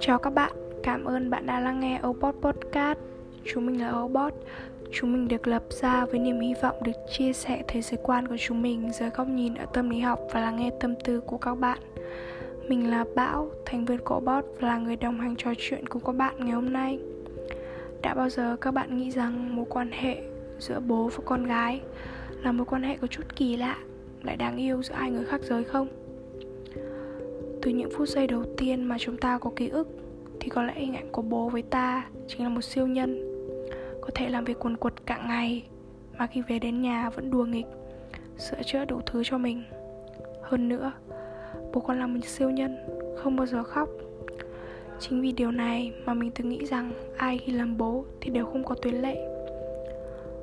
Chào các bạn, cảm ơn bạn đã lắng nghe Obot Podcast. Chúng mình là Obot. Chúng mình được lập ra với niềm hy vọng được chia sẻ thế giới quan của chúng mình dưới góc nhìn ở tâm lý học và lắng nghe tâm tư của các bạn. Mình là Bão, thành viên của Obot và là người đồng hành trò chuyện cùng các bạn ngày hôm nay. Đã bao giờ các bạn nghĩ rằng mối quan hệ giữa bố và con gái là mối quan hệ có chút kỳ lạ, lại đáng yêu giữa hai người khác giới không? từ những phút giây đầu tiên mà chúng ta có ký ức, thì có lẽ hình ảnh của bố với ta chính là một siêu nhân. Có thể làm việc quần quật cả ngày, mà khi về đến nhà vẫn đùa nghịch, sửa chữa đủ thứ cho mình. Hơn nữa, bố còn là một siêu nhân, không bao giờ khóc. Chính vì điều này mà mình từng nghĩ rằng ai khi làm bố thì đều không có tuyến lệ.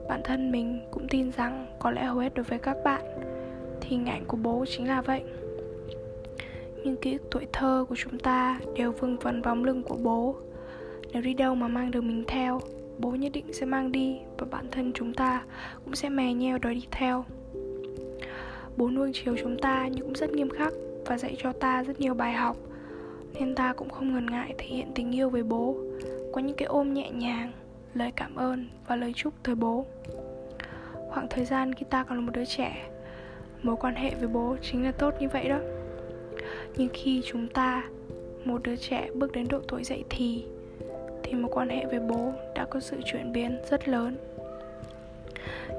Bản thân mình cũng tin rằng có lẽ hầu hết đối với các bạn hình ảnh của bố chính là vậy. Nhưng ký ức tuổi thơ của chúng ta đều vương vấn bóng lưng của bố. Nếu đi đâu mà mang được mình theo, bố nhất định sẽ mang đi và bản thân chúng ta cũng sẽ mè nheo đòi đi theo. Bố nuông chiều chúng ta nhưng cũng rất nghiêm khắc và dạy cho ta rất nhiều bài học, nên ta cũng không ngần ngại thể hiện tình yêu với bố qua những cái ôm nhẹ nhàng, lời cảm ơn và lời chúc tới bố. Khoảng thời gian khi ta còn là một đứa trẻ mối quan hệ với bố chính là tốt như vậy đó. Nhưng khi chúng ta, một đứa trẻ bước đến độ tuổi dậy thì thì mối quan hệ với bố đã có sự chuyển biến rất lớn.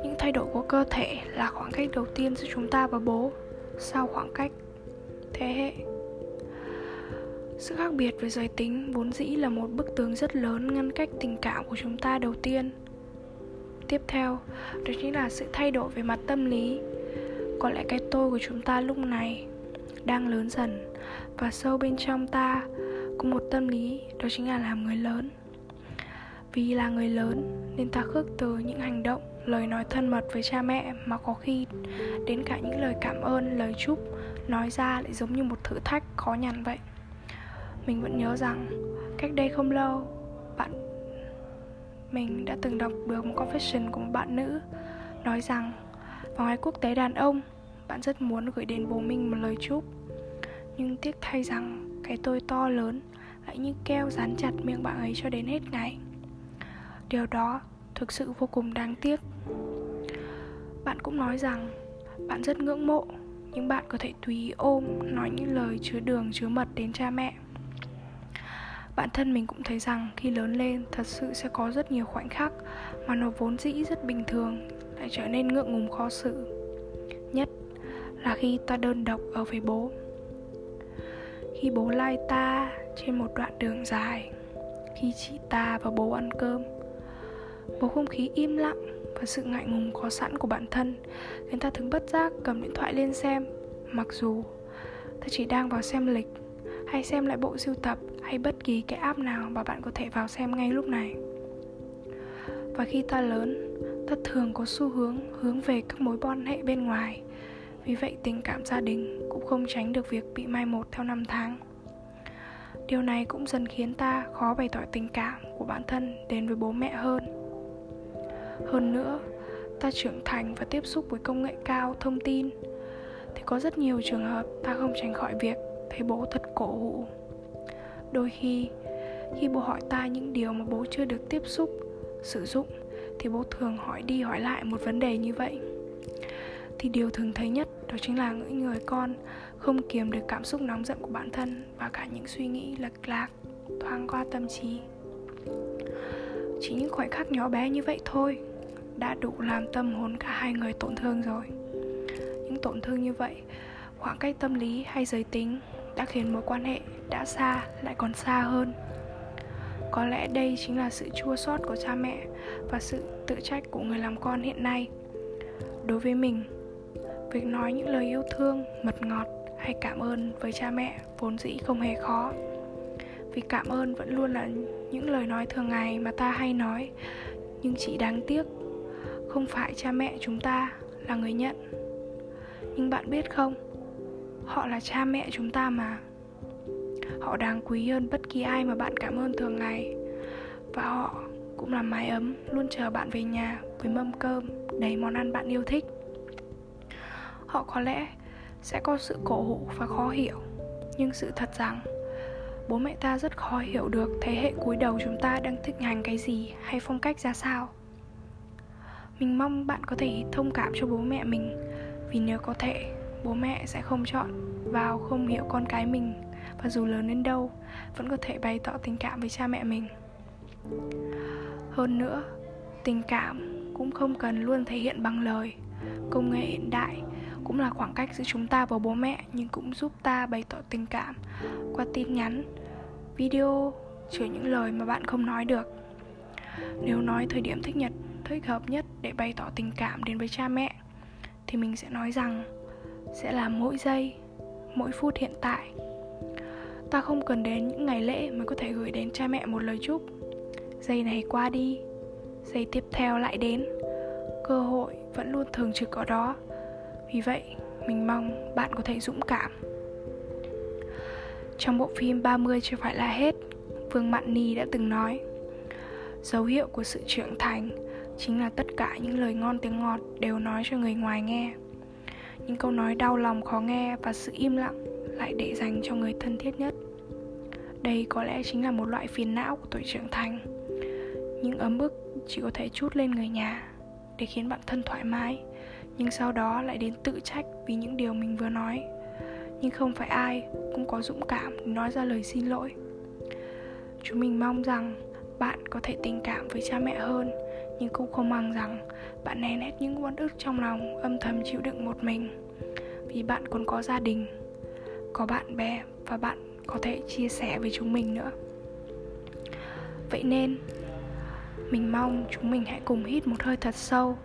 Những thay đổi của cơ thể là khoảng cách đầu tiên giữa chúng ta và bố sau khoảng cách thế hệ. Sự khác biệt về giới tính vốn dĩ là một bức tường rất lớn ngăn cách tình cảm của chúng ta đầu tiên. Tiếp theo, đó chính là sự thay đổi về mặt tâm lý có lẽ cái tôi của chúng ta lúc này đang lớn dần. Và sâu bên trong ta có một tâm lý, đó chính là làm người lớn. Vì là người lớn nên ta khước từ những hành động, lời nói thân mật với cha mẹ mà có khi đến cả những lời cảm ơn, lời chúc, nói ra lại giống như một thử thách khó nhằn vậy. Mình vẫn nhớ rằng, cách đây không lâu, bạn, mình đã từng đọc được một confession của một bạn nữ nói rằng vào ngày quốc tế đàn ông, bạn rất muốn gửi đến bố mình một lời chúc. Nhưng tiếc thay rằng cái tôi to lớn lại như keo dán chặt miệng bạn ấy cho đến hết ngày. Điều đó thực sự vô cùng đáng tiếc. Bạn cũng nói rằng bạn rất ngưỡng mộ, nhưng bạn có thể tùy ý ôm nói những lời chứa đường, chứa mật đến cha mẹ. Bản thân mình cũng thấy rằng khi lớn lên, thật sự sẽ có rất nhiều khoảnh khắc mà nó vốn dĩ rất bình thường lại trở nên ngượng ngùng khó xử. Nhất là khi ta đơn độc ở với bố. Khi bố lai ta trên một đoạn đường dài, khi chỉ ta và bố ăn cơm, bầu không khí im lặng và sự ngại ngùng có sẵn của bản thân khiến ta thường bất giác cầm điện thoại lên xem. Mặc dù ta chỉ đang vào xem lịch hay xem lại bộ sưu tập hay bất kỳ cái app nào mà bạn có thể vào xem ngay lúc này. Và khi ta lớn ta thường có xu hướng hướng về các mối quan hệ bên ngoài. Vì vậy, tình cảm gia đình cũng không tránh được việc bị mai một theo năm tháng. Điều này cũng dần khiến ta khó bày tỏ tình cảm của bản thân đến với bố mẹ hơn. Hơn nữa, ta trưởng thành và tiếp xúc với công nghệ cao, thông tin, thì có rất nhiều trường hợp ta không tránh khỏi việc thấy bố thật cổ hủ. Đôi khi khi bố hỏi ta những điều mà bố chưa được tiếp xúc, sử dụng thì bố thường hỏi đi hỏi lại một vấn đề như vậy. Thì điều thường thấy nhất đó chính là những người con không kiềm được cảm xúc nóng giận của bản thân và cả những suy nghĩ lệch lạc, thoáng qua tâm trí. Chỉ những khoảnh khắc nhỏ bé như vậy thôi đã đủ làm tâm hồn cả hai người tổn thương rồi. Những tổn thương như vậy, khoảng cách tâm lý hay giới tính đã khiến mối quan hệ đã xa lại còn xa hơn có lẽ đây chính là sự chua xót của cha mẹ và sự tự trách của người làm con hiện nay. Đối với mình, việc nói những lời yêu thương, mật ngọt hay cảm ơn với cha mẹ vốn dĩ không hề khó. Vì cảm ơn vẫn luôn là những lời nói thường ngày mà ta hay nói, nhưng chỉ đáng tiếc không phải cha mẹ chúng ta là người nhận. Nhưng bạn biết không, họ là cha mẹ chúng ta mà họ đáng quý hơn bất kỳ ai mà bạn cảm ơn thường ngày. Và họ cũng là mái ấm luôn chờ bạn về nhà với mâm cơm, đầy món ăn bạn yêu thích. Họ có lẽ sẽ có sự cổ hủ và khó hiểu, nhưng sự thật rằng, bố mẹ ta rất khó hiểu được thế hệ cuối đầu chúng ta đang thực hành cái gì hay phong cách ra sao. Mình mong bạn có thể thông cảm cho bố mẹ mình, vì nếu có thể, bố mẹ sẽ không chọn vào không hiểu con cái mình và dù lớn đến đâu, vẫn có thể bày tỏ tình cảm với cha mẹ mình. Hơn nữa, tình cảm cũng không cần luôn thể hiện bằng lời. Công nghệ hiện đại cũng là khoảng cách giữa chúng ta và bố mẹ, nhưng cũng giúp ta bày tỏ tình cảm qua tin nhắn, video, chứa những lời mà bạn không nói được. Nếu nói thời điểm thích nhật, thích hợp nhất để bày tỏ tình cảm đến với cha mẹ, thì mình sẽ nói rằng sẽ là mỗi giây, mỗi phút hiện tại ta không cần đến những ngày lễ mới có thể gửi đến cha mẹ một lời chúc. Giây này qua đi, giây tiếp theo lại đến. Cơ hội vẫn luôn thường trực ở đó. Vì vậy, mình mong bạn có thể dũng cảm. Trong bộ phim 30 chưa phải là hết, Vương Mạn Ni đã từng nói, Dấu hiệu của sự trưởng thành chính là tất cả những lời ngon tiếng ngọt đều nói cho người ngoài nghe. Những câu nói đau lòng khó nghe và sự im lặng lại để dành cho người thân thiết nhất. Đây có lẽ chính là một loại phiền não của tuổi trưởng thành. Những ấm ức chỉ có thể chút lên người nhà để khiến bản thân thoải mái, nhưng sau đó lại đến tự trách vì những điều mình vừa nói. Nhưng không phải ai cũng có dũng cảm để nói ra lời xin lỗi. Chúng mình mong rằng bạn có thể tình cảm với cha mẹ hơn, nhưng cũng không mong rằng bạn nén hết những uất ức trong lòng âm thầm chịu đựng một mình. Vì bạn còn có gia đình có bạn bè và bạn có thể chia sẻ với chúng mình nữa. Vậy nên, mình mong chúng mình hãy cùng hít một hơi thật sâu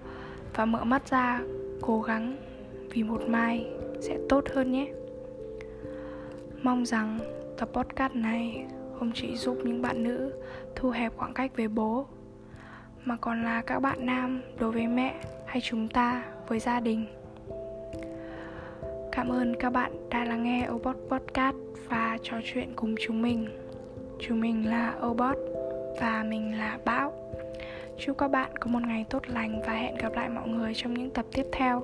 và mở mắt ra, cố gắng vì một mai sẽ tốt hơn nhé. Mong rằng tập podcast này không chỉ giúp những bạn nữ thu hẹp khoảng cách với bố, mà còn là các bạn nam đối với mẹ hay chúng ta với gia đình cảm ơn các bạn đã lắng nghe Obot Podcast và trò chuyện cùng chúng mình. Chúng mình là Obot và mình là Bão. Chúc các bạn có một ngày tốt lành và hẹn gặp lại mọi người trong những tập tiếp theo.